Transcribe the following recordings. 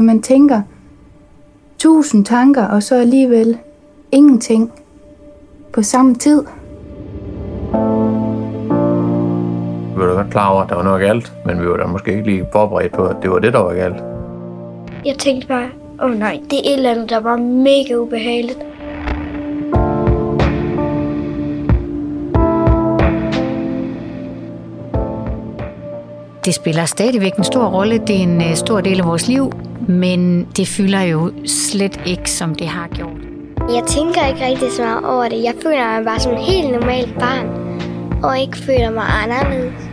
Man tænker tusind tanker, og så alligevel ingenting på samme tid. Vi var da godt klar over, at der var noget galt, men vi var da måske ikke lige forberedt på, at det var det, der var galt. Jeg tænkte bare, åh oh nej, det er et eller andet, der var mega ubehageligt. Det spiller stadigvæk en stor rolle. Det er en øh, stor del af vores liv, men det fylder jo slet ikke, som det har gjort. Jeg tænker ikke rigtig så meget over det. Jeg føler mig bare som en helt normalt barn, og ikke føler mig anderledes.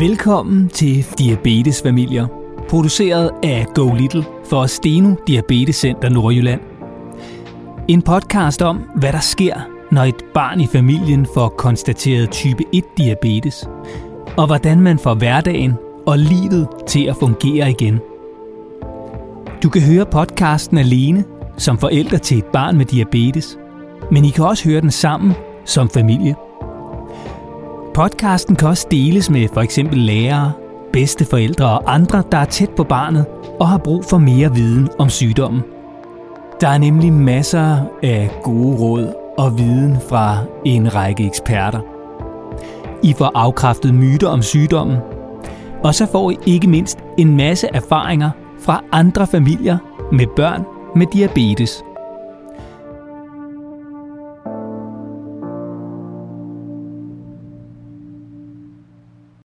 Velkommen til Diabetesfamilier, produceret af Go Little for Steno Diabetes Center Nordjylland. En podcast om, hvad der sker, når et barn i familien får konstateret type 1 diabetes, og hvordan man får hverdagen og livet til at fungere igen. Du kan høre podcasten alene som forældre til et barn med diabetes, men I kan også høre den sammen som familie. Podcasten kan også deles med for eksempel lærere, bedsteforældre og andre, der er tæt på barnet og har brug for mere viden om sygdommen. Der er nemlig masser af gode råd og viden fra en række eksperter. I får afkræftet myter om sygdommen, og så får I ikke mindst en masse erfaringer fra andre familier med børn med diabetes.